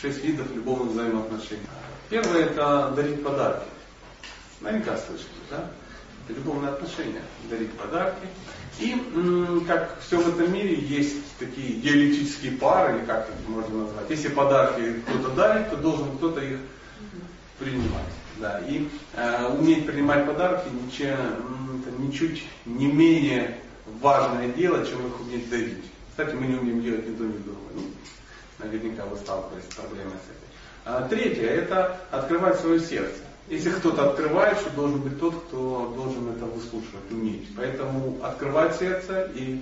Шесть видов любовных взаимоотношений. Первое это дарить подарки. Наверняка слышали, да? Это любовные отношения, дарить подарки. И как все в этом мире есть такие диалектические пары, или как это можно назвать. Если подарки кто-то дарит, то должен кто-то их принимать. Да. И э, уметь принимать подарки ничего, это ничуть не менее важное дело, чем их уметь дарить. Кстати, мы не умеем делать ни то, ни другое. Ну, наверняка вы сталкивались с проблемой с этим. А, третье – это открывать свое сердце. Если кто-то открывает, что должен быть тот, кто должен это выслушивать, уметь. Поэтому открывать сердце и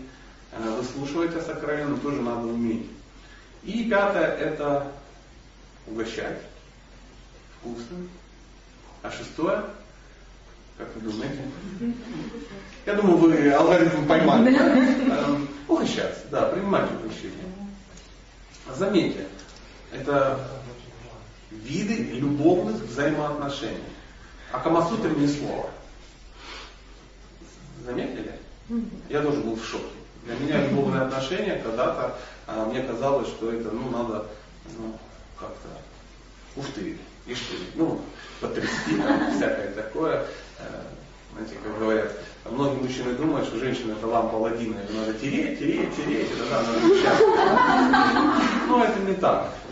э, выслушивать о сокровенном тоже надо уметь. И пятое – это угощать вкусным. А шестое, как вы думаете? Я думаю, вы алгоритм поймали. Эм, угощаться, да, принимать угощение. Заметьте, это виды любовных взаимоотношений. А Камасутре ни слова. Заметили? Я тоже был в шоке. Для меня любовные отношения когда-то а, мне казалось, что это ну, надо ну, как-то ух ты, и что, ну, потрясти, там, всякое такое. Э, знаете, как говорят, многие мужчины думают, что женщина это лампа Аладдина, ее надо тереть, тереть, тереть, это не então